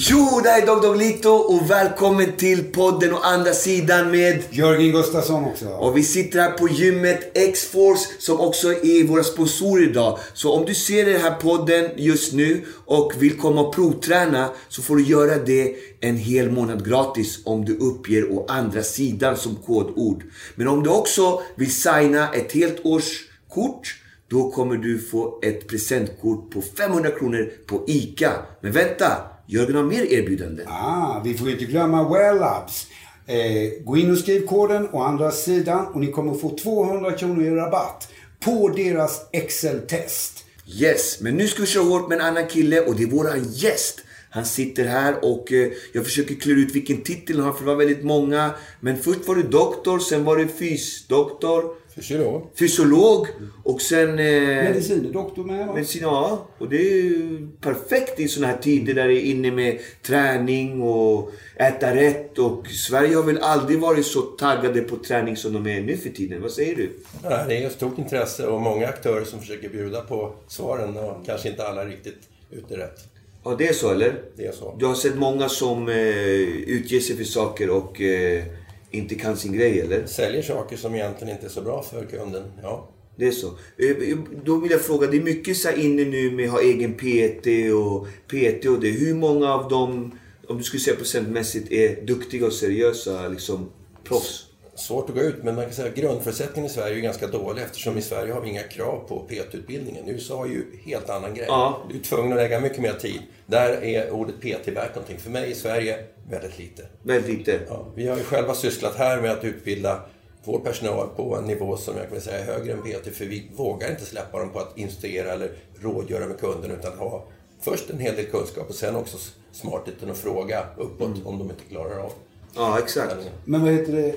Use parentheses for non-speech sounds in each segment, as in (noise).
Jo, det här är Dog Dog Lito och välkommen till podden och andra sidan med... Jörgen Gustafsson också. Och vi sitter här på gymmet X-Force som också är våra sponsorer idag. Så om du ser den här podden just nu och vill komma och provträna så får du göra det en hel månad gratis om du uppger å andra sidan som kodord. Men om du också vill signa ett helt års kort då kommer du få ett presentkort på 500 kronor på ICA. Men vänta! Jörgen har mer erbjudanden. Ah, vi får inte glömma Well Labs. Eh, gå in och skriv koden å andra sidan och ni kommer få 200 kronor i rabatt på deras Excel-test. Yes, men nu ska vi köra hårt med en annan kille och det är våran gäst. Han sitter här och eh, jag försöker klura ut vilken titel han har för det var väldigt många. Men först var det doktor, sen var det fysdoktor. Fysiolog. Fysiolog och sen... Eh, Medicindoktor med va? Medicin, ja. Och det är ju perfekt i såna här tider där det är inne med träning och äta rätt. Och Sverige har väl aldrig varit så taggade på träning som de är nu för tiden. Vad säger du? Ja, det är ett stort intresse och många aktörer som försöker bjuda på svaren och kanske inte alla riktigt ute rätt. Ja, det är så eller? Det är så. Du har sett många som eh, utger sig för saker och eh, inte kan sin grej eller? Säljer saker som egentligen inte är så bra för kunden. Ja. Det är så. Eh, Då vill jag fråga, det är mycket så inne nu med att ha egen PT och PT och det. Hur många av dem, om du skulle säga procentmässigt, är duktiga och seriösa liksom proffs? Svårt att gå ut, men man kan säga att grundförutsättningen i Sverige är ganska dålig eftersom i Sverige har vi inga krav på PT-utbildningen. USA har ju helt annan grej. Ja. Du är tvungen att lägga mycket mer tid. Där är ordet PT värt någonting. För mig i Sverige, väldigt lite. Väldigt lite. Ja, vi har ju själva sysslat här med att utbilda vår personal på en nivå som jag kan säga är högre än PT. För vi vågar inte släppa dem på att instruera eller rådgöra med kunden utan ha först en hel del kunskap och sen också smartheten att fråga uppåt om de inte klarar av Ja, exakt. Men vad heter det?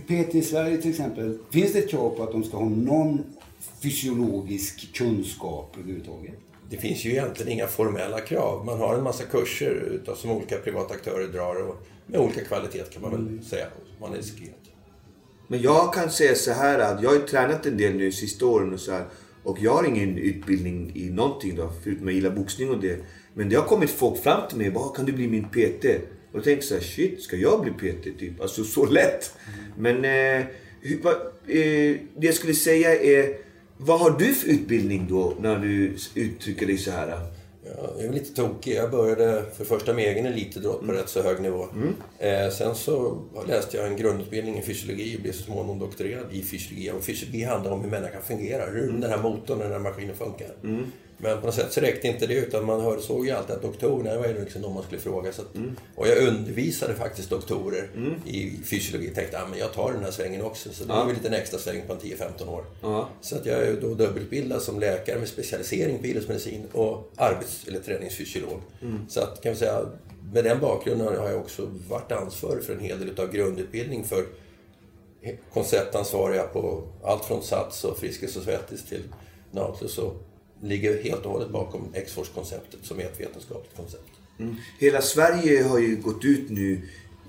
PT i Sverige till exempel. Finns det ett krav på att de ska ha någon fysiologisk kunskap överhuvudtaget? Det finns ju egentligen inga formella krav. Man har en massa kurser utav, som olika privata aktörer drar och med olika kvalitet kan man väl säga. Man är diskret. Men jag kan säga så här att jag har ju tränat en del nu sista åren och så här. Och jag har ingen utbildning i någonting då, förutom att jag gillar boxning och det. Men det har kommit folk fram till mig bara, kan du bli min PT? Och tänker så här, shit, ska jag bli PT? Typ. Alltså så lätt. Men eh, hur, va, eh, det jag skulle säga är, vad har du för utbildning då när du uttrycker dig så här? Ja, jag är lite tokig. Jag började för första med egen elitidrott på rätt så hög nivå. Eh, sen så läste jag en grundutbildning i fysiologi och blev så småningom doktorerad i fysiologi. Och fysiologi handlar om hur människan fungerar, hur den här motorn, den här maskinen funkar. Men på något sätt så räckte inte det utan man hörde, såg ju alltid att doktorerna var ju liksom de man skulle fråga. Så att, Och jag undervisade faktiskt doktorer i fysiologi. Jag tänkte att ah, jag tar den här svängen också. Så det var väl lite en extra sväng på en 10-15 år. Ja. Så att jag är då dubbelutbildad som läkare med specialisering på idrottsmedicin och arbets eller träningsfysiolog. Så att kan vi säga, med den bakgrunden har jag också varit ansvarig för en hel del av grundutbildning för konceptansvariga på allt från Sats och Friskis och Svettis till Nautilus och ligger helt och hållet bakom X-Force-konceptet som är ett vetenskapligt koncept. Mm. Hela Sverige har ju gått ut nu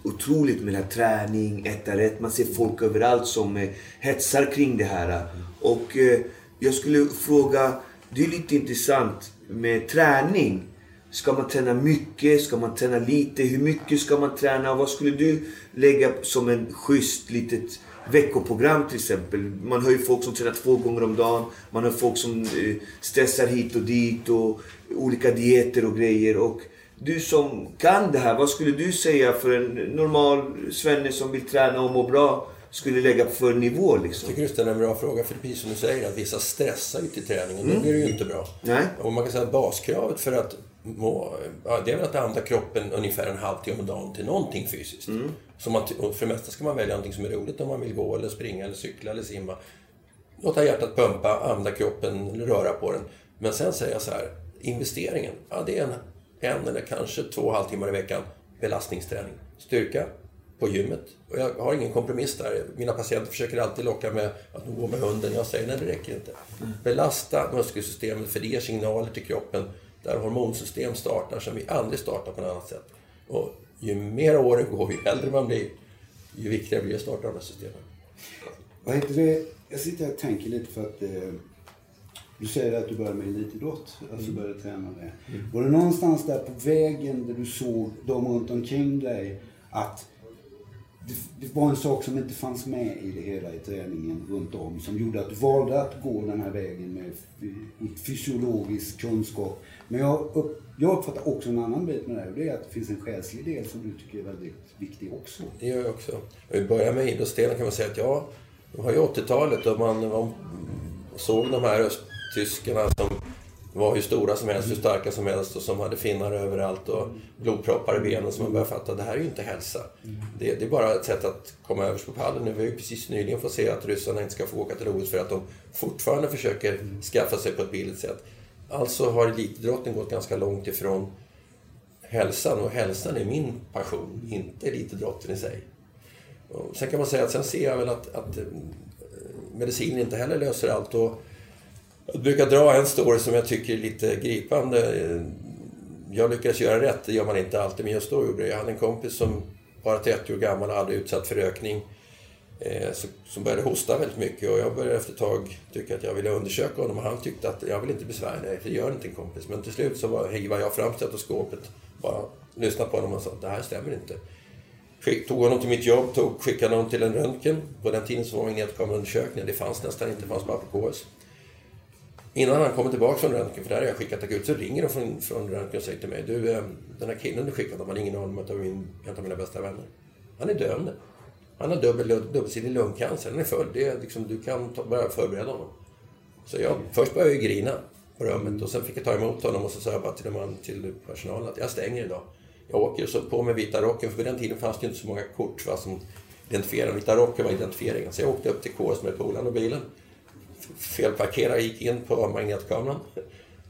otroligt med den här träning, äta rätt. Man ser folk överallt som eh, hetsar kring det här. Och eh, jag skulle fråga, det är lite intressant med träning. Ska man träna mycket? Ska man träna lite? Hur mycket ska man träna? Vad skulle du lägga som en schysst litet veckoprogram till exempel? Man har ju folk som tränar två gånger om dagen. Man har folk som eh, stressar hit och dit och olika dieter och grejer. Och du som kan det här, vad skulle du säga för en normal svenne som vill träna och må bra? skulle lägga för nivå liksom? Jag tycker du ställer en bra fråga. För precis som du säger, att vissa stressar ju till träningen. Då blir det ju inte bra. Nej. Och man kan säga att baskravet för att må, ja, det är väl att använda kroppen ungefär en halvtimme om dagen till någonting fysiskt. Så man, för det mesta ska man välja någonting som är roligt om man vill gå eller springa eller cykla eller simma. Låta hjärtat pumpa, använda kroppen röra på den. Men sen säger jag så här, investeringen, ja det är en, en eller kanske två halvtimmar i veckan belastningsträning. Styrka på gymmet. Och jag har ingen kompromiss där. Mina patienter försöker alltid locka med att gå med hunden. Jag säger nej, det räcker inte. Belasta muskelsystemet för det ger signaler till kroppen där hormonsystem startar som vi aldrig startar på något annat sätt. Och ju mer åren går, ju äldre man blir, ju viktigare blir det att starta de här systemen. Vad heter det? Jag sitter här och tänker lite för att eh, du säger att du började med elitidrott, alltså började träna det. Var det någonstans där på vägen där du såg dem runt omkring dig att det, det var en sak som inte fanns med i det hela i träningen runt om som gjorde att du valde att gå den här vägen med fysiologisk kunskap. Men jag, upp, jag uppfattar också en annan bit med det här och det är att det finns en själslig del som du tycker är väldigt viktig också. Det gör jag också. Om vi börjar med idrottsdelen kan man säga att ja, det var ju 80-talet och man, man såg de här östtyskarna som var hur stora som helst, hur starka som helst och som hade finnar överallt och blodproppar i benen som man började fatta, det här är ju inte hälsa. Det, det är bara ett sätt att komma överst på pallen. Nu har vi ju precis nyligen fått se att ryssarna inte ska få åka till OS för att de fortfarande försöker skaffa sig på ett billigt sätt. Alltså har elitidrotten gått ganska långt ifrån hälsan och hälsan är min passion, inte elitidrotten i sig. Och sen kan man säga att sen ser jag väl att, att eh, medicin inte heller löser allt. Och jag brukar dra en story som jag tycker är lite gripande. Jag lyckades göra rätt, det gör man inte alltid, men just då gjorde jag det. Jag hade en kompis som bara 30 år gammal och aldrig utsatt för rökning. Eh, som började hosta väldigt mycket och jag började efter ett tag tycka att jag ville undersöka honom och han tyckte att jag vill inte besvära dig, för gör inte en kompis. Men till slut så var, hivade jag fram stetoskopet, bara lyssnade på honom och sa det här stämmer inte. Skick, tog honom till mitt jobb, tog, skickade honom till en röntgen. På den tiden så var magnetkameraundersökningar, det fanns nästan inte, det fanns bara på KS. Innan han kommer tillbaka från röntgen, för där har jag skickat akut, så ringer de från, från röntgen och säger till mig Du, ehm, den här killen du skickade, han har ingen aning om att det var min, en av mina bästa vänner. Han är döende. Han har dubbel, dubbelsidig lungcancer, den är full. Det är liksom, du kan ta, börja förbereda honom. Så jag, först började jag grina på rummet och sen fick jag ta emot honom och så sa jag bara till, man, till personalen att jag stänger idag. Jag åker så på med vita rocken, för på den tiden fanns det inte så många kort va, som identifierade. Vita rocken var identifieringen. Så jag åkte upp till KS med polaren och bilen felparkerade, gick in på magnetkameran,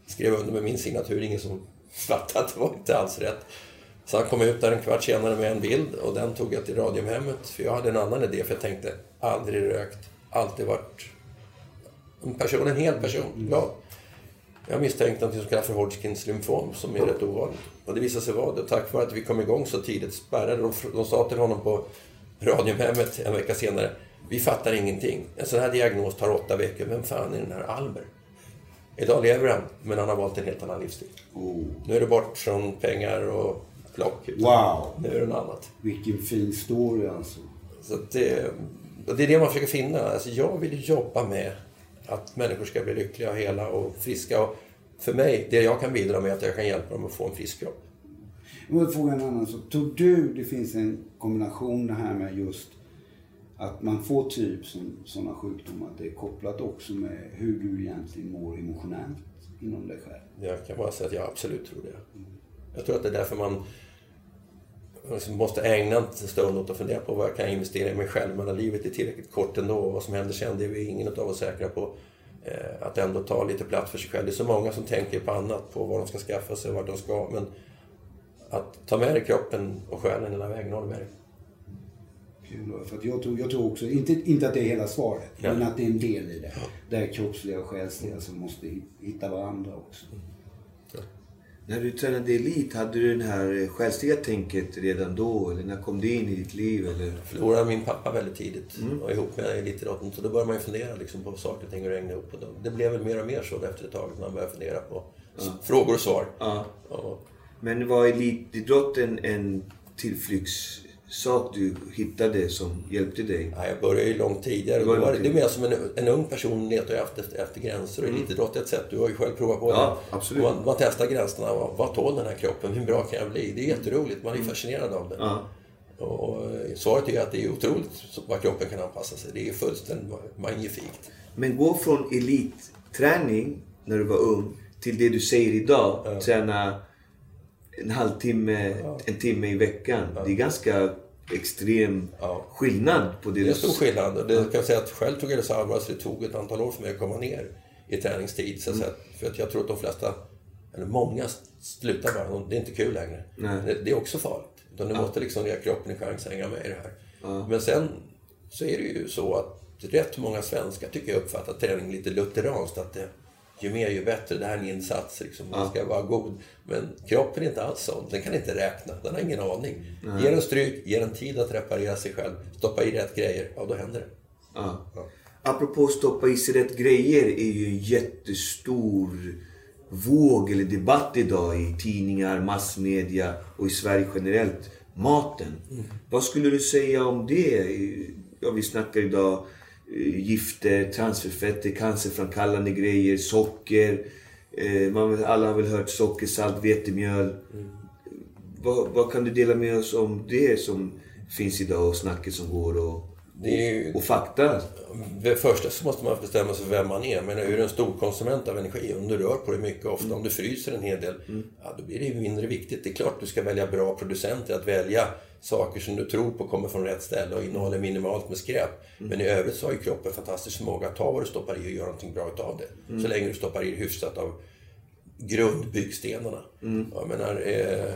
skrev under med min signatur, ingen som fattade att det var inte alls rätt. Så han kom ut där en kvart senare med en bild och den tog jag till Radiumhemmet, för jag hade en annan idé, för jag tänkte aldrig rökt, alltid varit en person, en hel person, glad. Jag misstänkte något som kallas för Hodgkins lymfom, som är rätt ovanligt. Och det visade sig vara det. Tack vare att vi kom igång så tidigt spärrade de, de sa till honom på Radiumhemmet en vecka senare, vi fattar ingenting. En sån här diagnos tar åtta veckor. Vem fan är den här Albert? Idag lever han, men han har valt en helt annan livsstil. Oh, Nu är det bort från pengar och plock. wow! Nu är det något annat. Vilken fin story alltså. Så det, och det är det man försöker finna. Alltså jag vill jobba med att människor ska bli lyckliga, hela och friska. Och för mig, det jag kan bidra med är att jag kan hjälpa dem att få en frisk kropp. Jag vill fråga en annan sak. Tror du det finns en kombination det här med just att man får typ sådana sjukdomar, att det är kopplat också med hur du egentligen mår emotionellt inom dig själv? Jag kan bara säga att jag absolut tror det. Jag tror att det är därför man liksom måste ägna en stund åt att fundera på vad jag kan investera i mig själv. Men livet är tillräckligt kort ändå och vad som händer sen, det är vi ingen av oss säkra på. Eh, att ändå ta lite plats för sig själv. Det är så många som tänker på annat, på vad de ska skaffa sig och vart de ska. Men att ta med dig kroppen och själen hela vägen, håller med dig. För att jag, tror, jag tror också, inte, inte att det är hela svaret, Ja. men att det är en del i det. Det är kroppsliga och själsliga som måste hitta varandra också. När du tränade elit, hade du det här själsliga tänket redan då? Eller när kom det in i ditt liv? Eller? förlorade min pappa väldigt tidigt och ihop med elitidrotten. Så då började man ju fundera liksom, på saker och ting och. Och då- det blev väl mer och mer så efter ett tag. att Man började fundera på s- frågor och svar. Ja. Och, Men var elitidrotten en tillflyktssak du hittade som hjälpte dig? ja, jag började ju långt tidigare. Det var var det, är mer som en, en ung person letar efter, efter gränser. Och elitidrott är ett sätt. Du har ju själv provat på Ja, det. absolut. Man, man testar gränserna. Vad, vad tål den här kroppen? Hur bra kan jag bli? Det är jätteroligt. Man är ju fascinerad av det. Ja. Och, och svaret är att det är otroligt vad kroppen kan anpassa sig. Det är fullständigt magnifikt. Men gå från elitträning när du var ung till det du säger idag. Träna en halvtimme, en timme i veckan. Det är ganska extrem Ja. skillnad på det Det är stor skillnad. Det kan jag säga att själv tog det så så det tog ett antal år för mig att komma ner i träningstid. Så att säga. För att jag tror att de flesta, eller många, slutar bara. Det är inte kul längre. Det, det är också farligt. Utan du måste liksom ge kroppen en chans att hänga med i det här. Men sen så är det ju så att rätt många svenskar tycker jag uppfattar träning lite lutheranskt. Att det, ju mer ju bättre. Det här är en insats. Liksom. Man ska vara god. Men kroppen är inte alls sån. Den kan inte räkna. Den har ingen aning. Ge den stryk, ge den tid att reparera sig själv. Stoppa i rätt grejer. Ja, då händer det. Ja. Apropå stoppa i sig rätt grejer är ju en jättestor våg eller debatt idag i tidningar, massmedia och i Sverige generellt. Maten. Vad skulle du säga om det? Ja, vi snackar idag gifter, transferfetter, cancerframkallande grejer, socker. Eh, man, alla har väl hört socker, salt, vetemjöl. Vad, vad kan du dela med oss om det som finns idag och snacket som går och, ju- och fakta? För det första så måste man bestämma sig för vem man är. Men är du en stor konsument av energi, om du rör på dig mycket ofta, om du fryser en hel del, ja, då blir det ju mindre viktigt. Det är klart du ska välja bra producenter, att välja saker som du tror på kommer från rätt ställe och innehåller minimalt med skräp. Men i övrigt så har ju kroppen fantastisk förmåga att ta vad du stoppar i och göra någonting bra utav det. Så länge du stoppar i hyfsat av grundbyggstenarna. Jag menar, eh,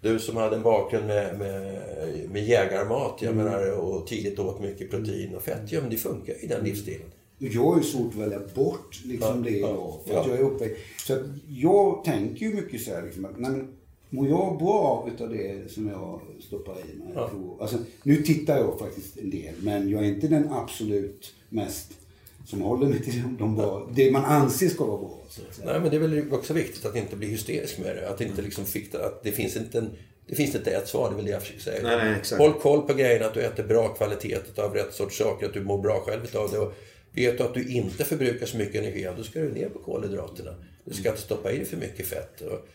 du som hade en bakgrund med, med, med jägarmat, jag menar, och tidigt åt mycket protein och fett, ja men det funkar i den livsstilen. Jag har ju svårt att välja bort liksom det idag. För att ja. jag är. Så jag tänker ju mycket så här liksom att, nej, men, mår jag bra utav det som jag stoppar i mig? Ja. Alltså, nu tittar jag faktiskt en del, men jag är inte den absolut mest som håller mig till de bra, det man anser ska vara bra. Så att säga. Nej, men det är väl också viktigt att inte bli hysterisk med det. Att inte liksom fick, att det finns inte en, det finns inte ett svar, det är väl det jag försöker säga. Nej, nej, exakt. Håll koll på grejerna, att du äter bra kvalitet av rätt sorts saker, att du mår bra själv utav det. Och vet du att du inte förbrukar så mycket energi, då ska du ner på kolhydraterna. Du ska inte stoppa i dig för mycket fett. Och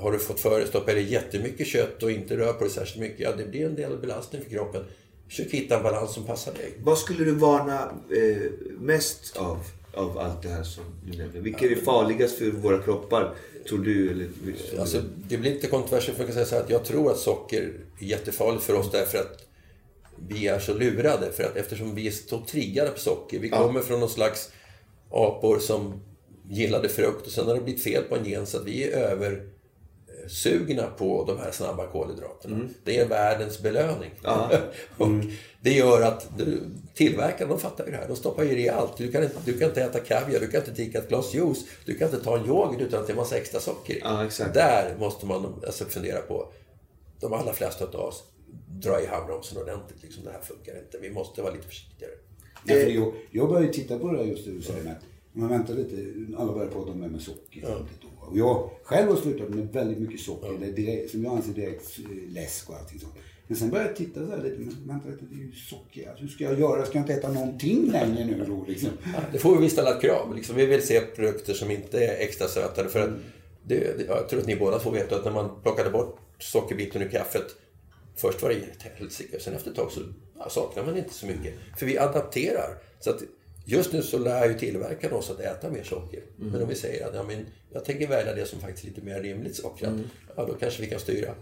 har du fått för dig att stoppa i dig jättemycket kött och inte röra på dig särskilt mycket, ja, det blir en del belastning för kroppen. Försök hitta en balans som passar dig. Vad skulle du varna eh, mest av, av allt det här som du nämnde? Vilket är farligast för våra kroppar, tror du? Eller, Alltså, det blir lite kontroversiellt för jag säga så här att jag tror att socker är jättefarligt för oss därför att vi är så lurade. För att eftersom vi är så triggade på socker. Vi kommer från någon slags apor som gillade frukt och sen har det blivit fel på en gen så att vi är översugna på de här snabba kolhydraterna. Det är världens belöning. (laughs) och det gör att tillverkarna, de fattar ju det här. De stoppar ju i allt. Du kan, inte, du kan inte äta kaviar, du kan inte dricka ett glas juice, du kan inte ta en yoghurt utan att det är massa extra socker. Ja. Där måste man alltså fundera på. De allra flesta av oss drar i handbromsen ordentligt. Liksom, det här funkar inte. Vi måste vara lite försiktigare. Ja, för jag, jag började titta på det där just du säger med men vänta lite, alla börjar prata om det med socker. Ja. Och jag själv har slutat med väldigt mycket socker, det är direkt, som jag anser direkt eh, läsk och allting sånt. Men sen började jag titta så här lite, men vänta lite, det är ju socker. Alltså, hur ska jag göra? Ska jag inte äta någonting längre nu då liksom? Det får vi ställa krav. Liksom, vi vill se produkter som inte är extra sötade. För att det, jag tror att ni båda får veta att när man plockade bort sockerbiten ur kaffet. Först var det ett helsike, sen efter ett tag så ja, saknar man inte så mycket. För vi adapterar. Så att just nu så lär ju tillverkarna oss att äta mer socker. Men om vi säger att ja, men jag tänker välja det som faktiskt är lite mer rimligt sockrat. Ja, då kanske vi kan styra.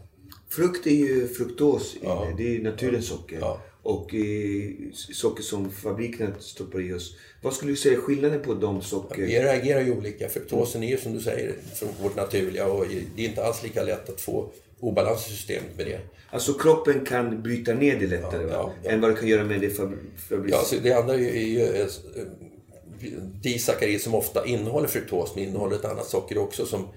Frukt är ju fruktos i Ja. det. Är naturens socker. Ja. Och eh, socker som fabrikerna stoppar i oss. Vad skulle du säga är skillnaden på de socker? Vi reagerar ju olika. Fruktosen är ju som du säger från vårt naturliga och det är inte alls lika lätt att få obalans i systemet med det. Alltså kroppen kan bryta ner det lättare Ja, ja, ja. än vad det kan göra med det fabri- fabris... Ja, alltså det andra är ju, eh, disackarid som ofta innehåller fruktos men innehåller ett annat socker också som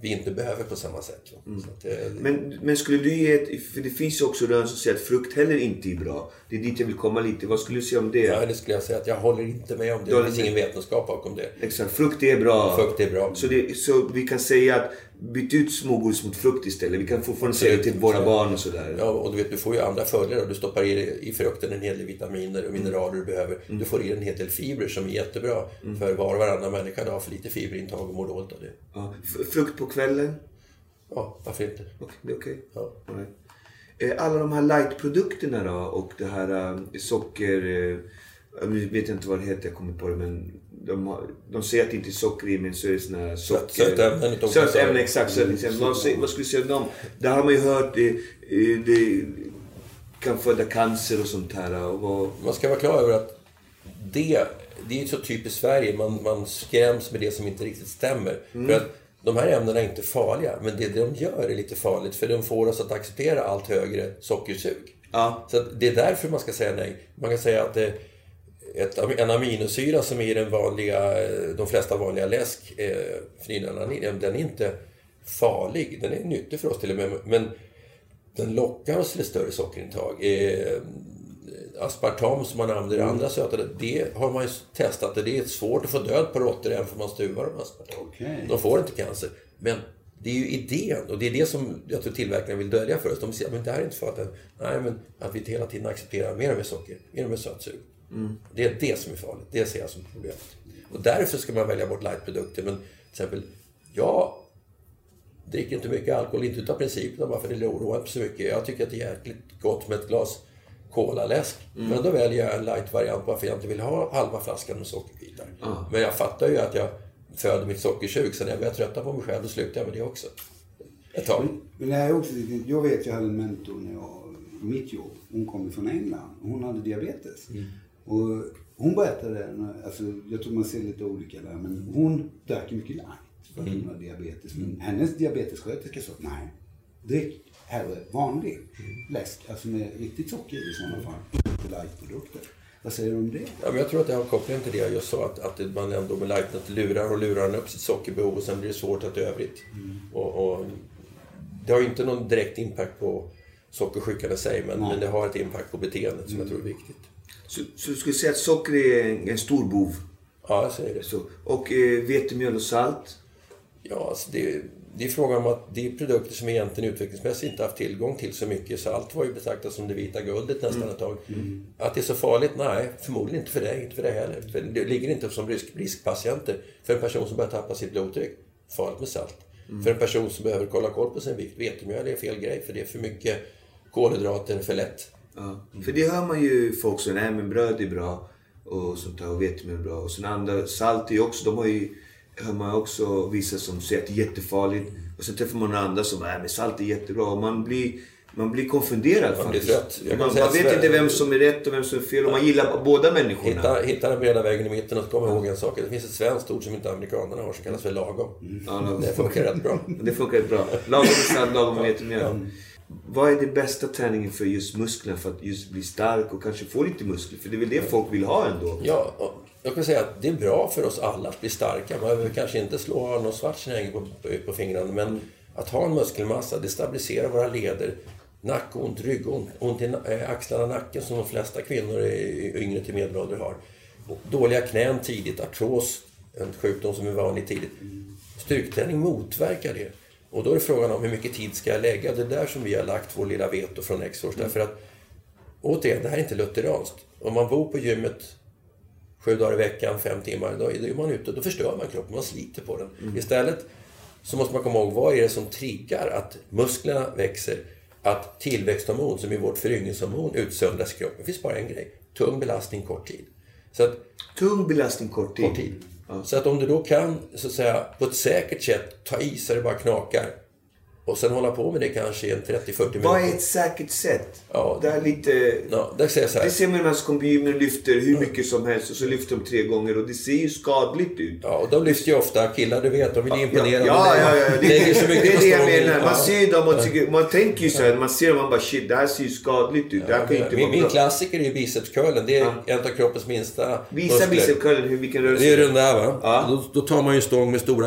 vi inte behöver på samma sätt. Mm. Att, eh, Men, men skulle du ge ett, för det finns ju också rön som säger att frukt heller inte är bra. Det är dit jag vill komma lite. Vad skulle du säga om det? Ja, det skulle jag säga att jag håller inte med om det. Det finns ingen vetenskap bakom det. Exakt, frukt är bra. Frukt är bra. Så, det, så vi kan säga att byt ut smågodis mot frukt istället. Vi kan fortfarande det till våra Absolut. barn och sådär. Ja, och du vet, du får ju andra fördelar. Du stoppar i, i frukten en hel del vitaminer och mineraler du behöver. Mm. Du får i en hel del fibrer som är jättebra. För var och varannan människa har för lite fiberintag och mår dåligt av det. Ja. Frukt på kvällen? Ja, varför inte? Okej, det är okej. Ja. All right. Eh, Alla de här light-produkterna då och det här eh, socker... eh, Jag vet inte vad det heter, jag kommer på det men de, de säger att det inte är socker i men så är det såna här socker... sötämnen Sötämnen, exakt. Sötämnen. Vad, säger- vad skulle du säga om dem? Där har man ju hört det, det kan föda cancer och sånt här. Och Man ska vara klar över att det, det är så typiskt Sverige. Man, man skräms med det som inte riktigt stämmer. Mm. För att de här ämnena är inte farliga, men det de gör är lite farligt. För de får oss att acceptera allt högre sockersug. Ja. Så det är därför man ska säga nej. Man kan säga att det, ett, en aminosyra som är i den vanliga, de flesta vanliga läsk, eh, fenylalanin, den är inte farlig. Den är nyttig för oss till och med. Men den lockar oss till ett större sockerintag. Eh, aspartam som man använder i andra sötade, det har man ju testat. Det är svårt att få död på råttor även om man stuvar dem aspartam. Okej. De får inte cancer. Men det är ju idén och det är det som jag tror tillverkarna vill dölja för oss. De säger att det här är inte farligt. Nej, men att vi hela tiden accepterar mer och mer socker, mer och mer sötsug. Det är det som är farligt. Det ser jag som problemet. Och därför ska man välja bort lightprodukter. Men till exempel, jag dricker inte mycket alkohol, inte utav princip, utan bara för att det oroar inte så mycket. Jag tycker att det är jäkligt gott med ett glas Cola-läsk. Men då väljer jag en light-variant bara för att jag inte vill ha halva flaskan med sockerbitar. Men jag fattar ju att jag föder mitt sockersug, så när jag börjar trötta på mig själv, då slutar jag med det också. Ett tag. Men det här är också lite, jag vet jag hade en mentor när jag, mitt jobb. Hon kom från England. Hon hade diabetes. Och hon berättade, alltså, jag tror man ser lite olika där, men hon drack mycket light för att hon hade diabetes. Men hennes diabetessköterska sa nej, drick hellre vanlig läsk, alltså med riktigt socker i sådana fall, inte lightprodukter. Vad säger du om det? Ja, men jag tror att det har koppling till det jag just sa, att, att man ändå med lightnet lurar och lurar upp sitt sockerbehov och sen blir det svårt att övrigt. Och, och, det har ju inte någon direkt impact på sockersjukan i sig, men, men det har ett impact på beteendet som jag tror är viktigt. Så, så du skulle säga att socker är en, en stor bov? Ja, jag säger det. Så, och eh, vetemjöl och salt? Ja, alltså det, det är frågan om att det är produkter som egentligen utvecklingsmässigt inte haft tillgång till så mycket. Salt var ju betraktat som det vita guldet nästan ett tag. Att det är så farligt? Nej, förmodligen inte för dig, inte för dig heller. För det ligger inte som risk, riskpatienter. För en person som börjar tappa sitt blodtryck, farligt med salt. För en person som behöver kolla koll på sin vikt, vetemjöl är fel grej för det är för mycket kolhydrater för lätt. Ja. För det hör man ju folk som nej men bröd är bra och sånt där och vetemjöl är bra. Och sen andra, salt är också, de har ju, hör man också vissa som säger att det är jättefarligt. Och sen träffar man andra som, nej men salt är jättebra. Och man blir, man blir konfunderad Man blir faktiskt. kan Man, säga man vet inte vem som är rätt och vem som är fel. Och man gillar båda människorna. Hitta, hitta den breda vägen i mitten och kom ihåg en sak. Det finns ett svenskt ord som inte amerikanerna har som kallas för lagom. Ja, lagom. Det funkar rätt bra. (laughs) Det funkar rätt bra. Lagom med salt, lagom med vetemjöl. Vad är det bästa träningen för just musklerna för att just bli stark och kanske få lite muskler? För det är väl det folk vill ha ändå? Ja, jag kan säga att det är bra för oss alla att bli starka. Man behöver kanske inte slå Arnold Schwarzenegger på, på fingrarna, men att ha en muskelmassa, det stabiliserar våra leder. Nackont, ryggont, ont i eh, axlarna, nacken som de flesta kvinnor i yngre till medelålder har. Dåliga knän tidigt, artros, en sjukdom som är vanlig tidigt. Styrketräning motverkar det. Och då är det frågan om hur mycket tid ska jag lägga? Det är där som vi har lagt vår lilla veto från X-Force. Därför att, återigen, det här är inte lutheranskt. Om man bor på gymmet sju dagar i veckan, fem timmar, då är man ute då förstör man kroppen, man sliter på den. Istället så måste man komma ihåg, vad är det som triggar att musklerna växer? Att tillväxthormon, som är vårt föryngringshormon, utsöndras i kroppen. Det finns bara en grej. Tung belastning, kort tid. Så att, Tung belastning kort tid. kort tid. Så att om du då kan, så att säga, på ett säkert sätt ta i så det bara knakar och sen hålla på med det kanske i en 30-40 minuter. Vad är ett säkert sätt? Ja. Det är lite... Ja, där säger jag så här. Det ser man när och lyfter hur mycket som helst och så lyfter de tre gånger och det ser ju skadligt ut. Ja, och de lyfter ju ofta killar, du vet, de vill imponera. Ja, ja, ja. Det, lägger så mycket det är det jag menar. Man Ja. ser ju dem och tycker, man tänker ju så här, man ser dem och man bara shit, det här ser ju skadligt ut. Det här kan ju inte min, vara min klassiker är ju bicepscurlen. Det är en av kroppens minsta Visa muskler. bicepscurlen, hur vilken rörelse Det är den där va? Ja. Då, då tar man ju en stång med stora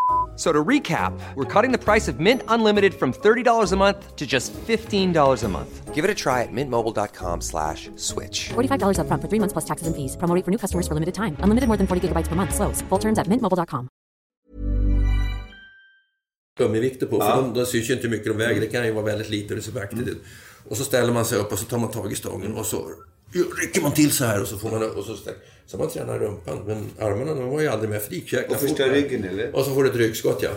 So to recap, we're cutting the price of Mint Unlimited from $30 a month to just $15 a month. Give it a try at mintmobile.com slash switch. $45 upfront for three months plus taxes and fees. Promo rate for new customers for limited time. Unlimited more than 40 gigabytes per month. Slows. Full terms at mintmobile.com. gummivikter på, för de, de syns ju inte mycket de väger. Det kan ju vara väldigt lite och det ser vackert ut. Och så ställer man sig upp och så tar man tag i stången och så rycker man till så här och så får man och så, ställer, så man tränar rumpan. Men armarna de var ju aldrig med för det gick jäkla Och första ryggen, eller? Och så får du ett ryggskott ja.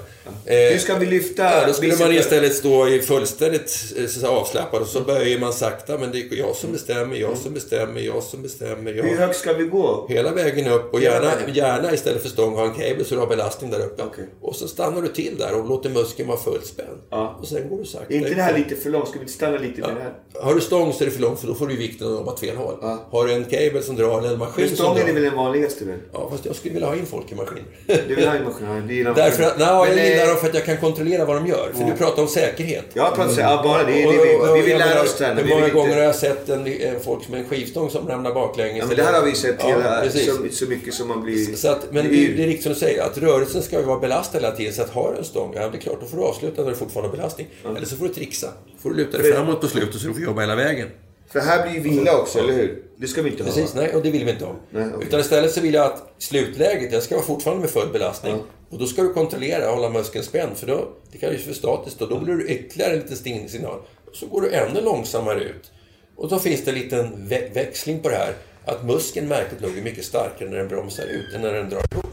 Hur ska vi lyfta Ja, då skulle man istället stå i fullständigt eh, och så böjer man sakta. Men det är jag som bestämmer, jag som bestämmer, jag som bestämmer. Jag. Hur högt ska vi gå? Hela vägen upp och gärna, gärna istället för stång ha en cable så du har belastning där uppe. Okej. Och så stannar du till där och låter muskeln vara fullt spänd. Ja. Och sen går du sakta Är inte det här lite för långt? Ska vi inte stanna lite med det här? Har du stång så är det för långt för då får du vikten att jobba åt fel håll. Ja. Har du en cable som drar eller en maskin som drar... är väl den vanligaste väl? Ja, fast jag skulle vilja ha in folk i maskiner. Du vill ha en maskin? Ja, det gillar Därför att, nej, jag Men, gillar eh, dem för att jag kan kontrollera vad de gör. För du pratar om säkerhet. Jag pratar så ja, bara det. Och- vi, och- och vi vill lära oss träna. Hur många inte- gånger har jag sett en, en folk med en skivstång som ramlar baklänges? Ja, men det här har vi sett Ja, hela, så, så mycket som man blir... Så att, men det, är- det är riktigt som du säger, att rörelsen ska ju vara belastad hela tiden. Så att har du en stång, ja det är klart, då får du avsluta när du fortfarande har belastning. Eller så får du trixa. får du luta dig framåt på slutet så du får jobba hela vägen. För här blir ju vila också, eller hur? Det ska vi inte ha. Precis, nej, och det vill vi inte ha. Nej, okej. Utan istället så vill jag att slutläget, jag ska vara fortfarande med full belastning. Och då ska du kontrollera, hålla muskeln spänd. För då, det kan ju för statiskt och då blir det ytterligare en liten stingsignal. Så går du ännu långsammare ut. Och då finns det en liten vä- växling på det här. Att muskeln märkligt nog är mycket starkare när den bromsar ut än när den drar ihop.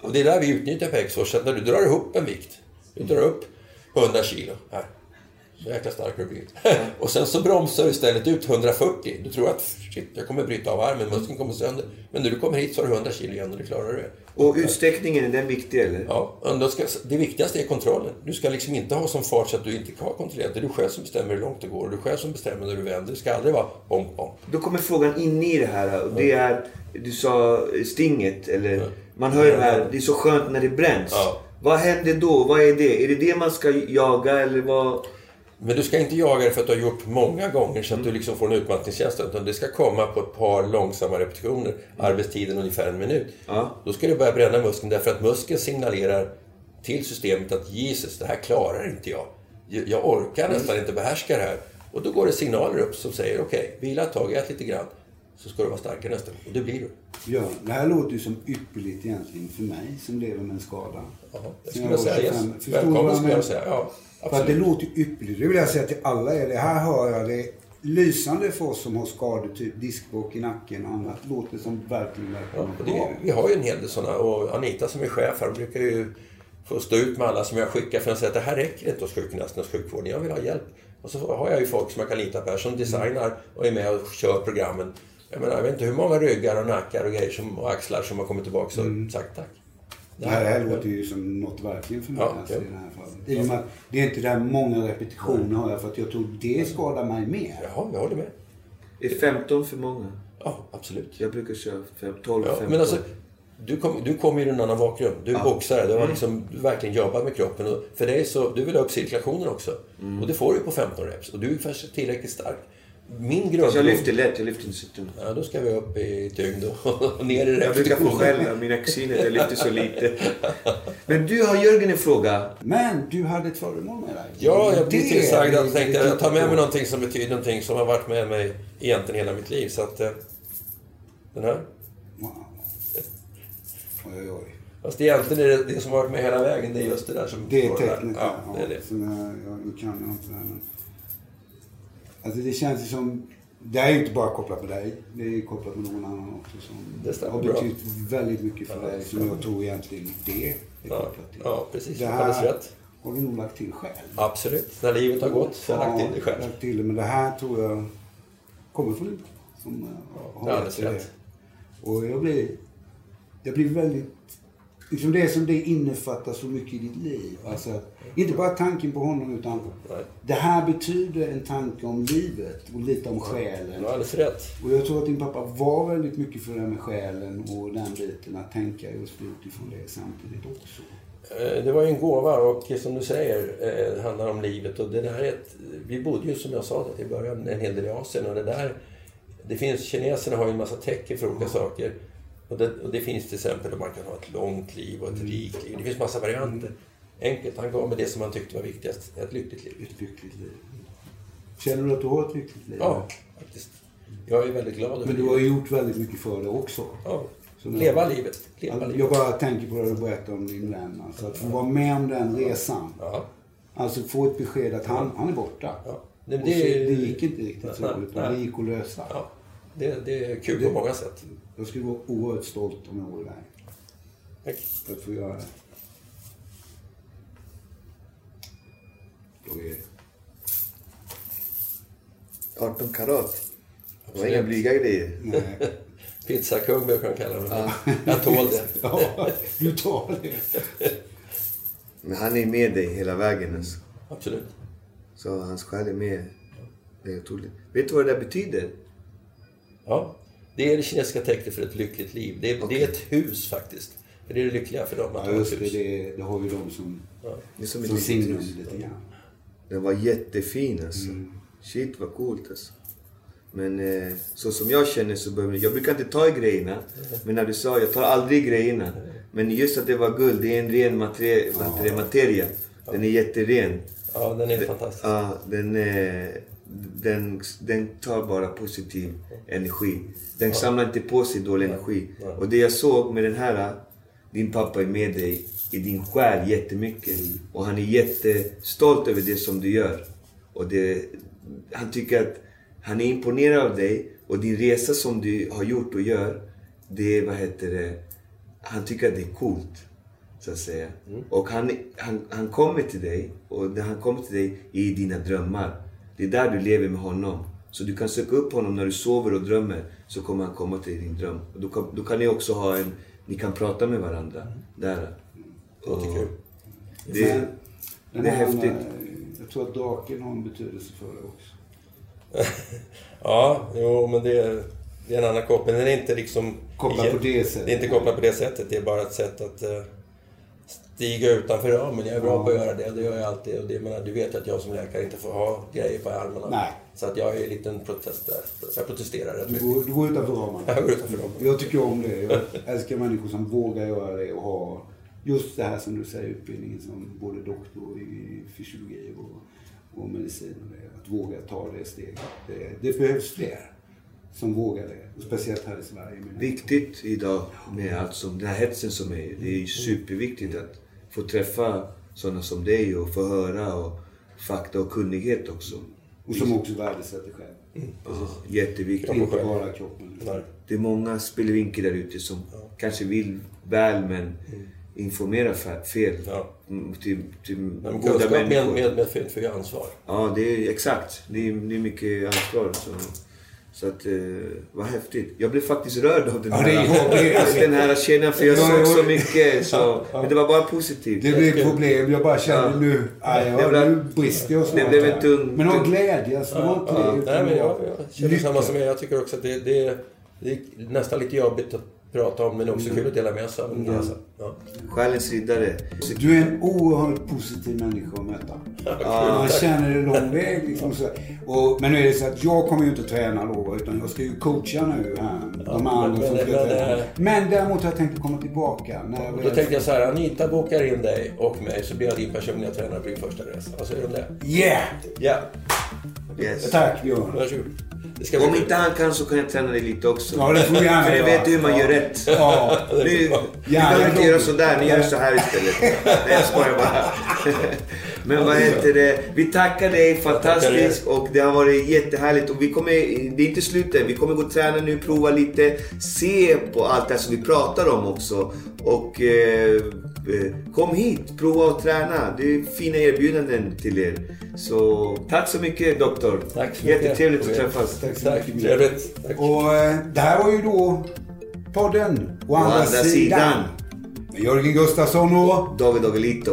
Och det är där vi utnyttjar. Så att när du drar ihop en vikt, du drar upp 100 kilo här. Jäkla stark du (laughs) blir. och sen så bromsar du istället ut 140. Du tror att shit, jag kommer bryta av armen, muskeln kommer sönder. Men när du kommer hit så har du 100 kilo igen och du klarar det. Och utsträckningen, är den viktig eller? Ja, ska, det viktigaste är kontrollen. Du ska liksom inte ha sån fart så att du inte har kontrollerat. Det är du själv som bestämmer hur långt det går. Och du själv som bestämmer när du vänder. Det ska aldrig vara bom, bom. Då kommer frågan in i det här och det är, du sa stinget eller man hör det här, det är så skönt när det bränns. Ja. Vad händer då? Vad är det? Är det det man ska jaga eller vad? Men du ska inte jaga det för att du har gjort många gånger så att du liksom får en utmattningskänsla. Utan det ska komma på ett par långsamma repetitioner. Arbetstiden ungefär en minut. Ja. Då ska du börja bränna muskeln därför att muskeln signalerar till systemet att Jesus, det här klarar inte jag. Jag- orkar nästan inte behärska det här. Och då går det signaler upp som säger okej, vila ett tag, ät lite grann. Så ska du vara starkare nästa gång. Och det blir du. Ja, det här låter ju som ypperligt egentligen för mig som lever med en skada. Jaha, det skulle jag säga. Yes. 25. Förstår du vad Välkommen skulle jag säga. Ja, För det låter ju ypperligt. Det vill jag säga till alla er. Det här hör jag. Det är lysande för oss som har skador, typ diskbråck i nacken och annat. Det låter som verkligen, Ja, verkligen och bra. vi har ju en hel del sådana. Och Anita som är chef här, brukar ju få stå ut med alla som jag skickar för att säga att det här räcker inte hos sjukgymnasten hos sjukvården. Jag vill ha hjälp. Och så har jag ju folk som jag kan lita på här som designar och är med och kör programmen. Jag menar, jag vet inte hur många ryggar och nackar och grejer som, och axlar som har kommit tillbaka och sagt tack. Det här, det här låter ju som något verkligen för mig Ja, alltså, ja. i det här fallet. I och med att det är inte det här många repetitioner har jag för att jag tror det skadar mig mer. Jaha, jag håller med. Är 15 för många? Ja, absolut. Jag brukar köra fem, 12, Ja, 15. men alltså, du, kom, du kommer ju ur en annan bakgrund. Du är boxare. Du har liksom du verkligen jobbat med kroppen. Och för dig så, du vill ha upp cirkulationen också. Och det får du på 15 reps. Och du är tillräckligt stark. Min grund... Jag lyfter lätt, jag lyfter inte så tungt. Ja, då ska vi upp i tyngd och, (laughs) ner i Jag brukar få repetition. skäll av mina kusiner jag lyfter så lite. (laughs) Men du har Jörgen en fråga. Men du hade ett föremål med dig. Ja, jag blev tillsagd att tänkte jag tar med mig någonting som betyder någonting som har varit med mig egentligen hela mitt liv. Så att... eh, Den här. Wow. Oj, oj, oj. Fast egentligen är det det som har varit med hela vägen, det är just det där som... Det är tecknet Ja, det är det. Som jag, kan inte det här, men... Alltså det känns ju som... Det är ju inte bara kopplat på dig. Det är kopplat på någon annan också som har bra. betytt väldigt mycket för Ja, dig. Som jag tror egentligen det är Ja, kopplat till. ja, precis. Det här rätt. har du nog lagt till själv. Absolut. När livet har gått så har jag lagt till det själv. lagt till. Men det här tror jag kommer från dig. Som eh, är har rätt. Och jag blir, jag blir väldigt liksom det som det innefattar så mycket i ditt liv. Alltså, att- inte bara tanken på honom utan det här betyder en tanke om livet och lite om själen. Du har alldeles rätt. Och jag tror att din pappa var väldigt mycket för det här med själen och den biten. Att tänka just utifrån det samtidigt också. Eh, Det var ju en gåva och som du säger, eh, det handlar om livet. Och det där är ett, vi bodde ju som jag sa i början en hel del i Asien och det där... Det finns, kineserna har ju en massa tecken för olika saker. Och det, och det finns till exempel att man kan ha ett långt liv och ett rikt liv. Det finns massa varianter. Enkelt, han gav mig det som han tyckte var viktigast, ett lyckligt liv. Ett lyckligt liv. Känner du att du har ett lyckligt liv? Ja, faktiskt. Jag är väldigt glad över Men du det. har ju gjort väldigt mycket för det också. Ja. Leva livet. Leva Jag livet. bara tänker på det du berättade om din vän. Alltså att få vara med om den resan. Ja. Alltså få ett besked att han, han är borta. Ja. Det, Och så, det, det gick inte riktigt så, utan det gick att lösa. Ja, det, det är kul Det- på många sätt. Jag skulle vara oerhört stolt om jag vore dig. Tack. För att få göra det. Då är det. 18 karat. Det var inga blyga grejer. Nej. (laughs) Pizzakung brukar de kalla mig. Jag tål det. (laughs) Ja, du tar det. Men han är med dig hela vägen alltså. Absolut. Så hans själ är med. Det är otroligt. Vet du vad det där betyder? Ja. Det är det kinesiska tecknet för ett lyckligt liv. Det är, det är ett hus faktiskt. För det är det lyckliga för dem att Ja, ha ett just det. hus. Det, det har ju de som, Det är som som signum lite grann. Den var jättefin alltså. Shit vad coolt alltså. Men eh, så som jag känner så behöver jag brukar inte ta i grejerna. Men när du sa, jag tar aldrig grejerna. Men just att det var guld, det är en ren materia. Den är jätteren. Ja, den är fantastisk. Ja, den, eh, den, den tar bara positiv energi. Den samlar inte på sig dålig energi. Och det jag såg med den här, din pappa är med dig i din själ jättemycket. Och han är jättestolt över det som du gör. Och det, han tycker att han är imponerad av dig och din resa som du har gjort och gör. Det är, vad heter det, han tycker att det är coolt. Så att säga. Och han, han, han kommer till dig och när han kommer till dig i dina drömmar. Det är där du lever med honom. Så du kan söka upp honom när du sover och drömmer. Så kommer han komma till din dröm. Och då, kan, då kan ni också ha en... Ni kan prata med varandra. Där. Låter kul. Det, Men den det är här, häftigt. eh, Jag tror att draken har en betydelse för det också. (laughs) Ja, jo, men det är, det är en annan koppling. Den är inte liksom... Kopplat på det sättet. Det är inte kopplat på det sättet. Det är bara ett sätt att eh, stiga utanför ramen. Jag är bra på att göra det. Det gör jag alltid. Och det, menar, du vet att jag som läkare inte får ha grejer på armarna. Nej. Så att jag är en liten protest där. Så jag protesterar rätt Du går, du går utanför ramarna. Jag går utanför ramen. Jag tycker om det. Jag älskar människor som vågar göra det och ha just det här som du säger, utbildningen som både doktor i fysiologi och, och medicin. Och det, att våga ta det steget. Det, det behövs fler som vågar det. Och speciellt här i Sverige. Viktigt idag med allt som, den här hetsen som är. Det är superviktigt att få träffa sådana som dig och få höra och fakta och kunnighet också. Och som också värdesätter själv. Ja, jätteviktigt. Inte bara kroppen. Nej. Det är många spelvinkel där ute som kanske vill väl men informerar fa- fel. Ja. Mm, Till, till Men goda kunskap med, människor. med, med för, för ansvar. Ja, det är exakt. Det är, det är mycket ansvar. Så, så att, eh, vad häftigt. Jag blev faktiskt rörd av den Ja, det är här, jag med. Alltså, den här. För jag Ja, såg ja. så mycket. Så, men det var bara positivt. Det blir problem. Jag bara känner Ja. nu, aj, ja, blev- nu brister jag snart. det blev en här. tung- Men av glädje. Alltså. Ja, utan nej, men jag, var jag känner samma som er. Jag tycker också att det, det, det är nästan lite jobbigt att prata om men också kul att dela med sig av en resa. Ja. Själens riddare. Du är en oerhört positiv människa att möta. (laughs) Man känner det lång väg. Liksom, så. Och, men nu är det så att jag kommer ju inte träna då, utan jag ska ju coacha nu här. De andra men- som ska men- träna. men- däremot har jag tänkt komma tillbaka. När jag Och då tänkte jag så här, Anita bokar in dig och mig så blir jag din personliga tränare på din första resa. Vad säger du om det? Yeah! Ja, Yes. Tack Björn. varsågod. Det ska bli Om inte han kan så kan jag träna dig lite också. Ja, det får du gärna För jag vet hur man gör rätt. Ja. Nu, ni behöver inte göra sådär, ni gör så här istället. Nej, jag skojar bara. (laughs) Men vad heter det? Vi tackar dig, fantastiskt. Och det har varit jättehärligt. Och vi kommer, det är inte slut än. Vi kommer gå och träna nu, prova lite. Se på allt det här som vi pratar om också. Och eh, kom hit, prova att träna. Det är fina erbjudanden till er. Så tack så mycket doktor. Tack så mycket. Jättetrevligt att träffas. Tack så mycket. trevligt. Tack. Och eh, det här var ju då podden Å andra, andra sidan. sidan. Med Jörgen Gustafsson och... David Agelito.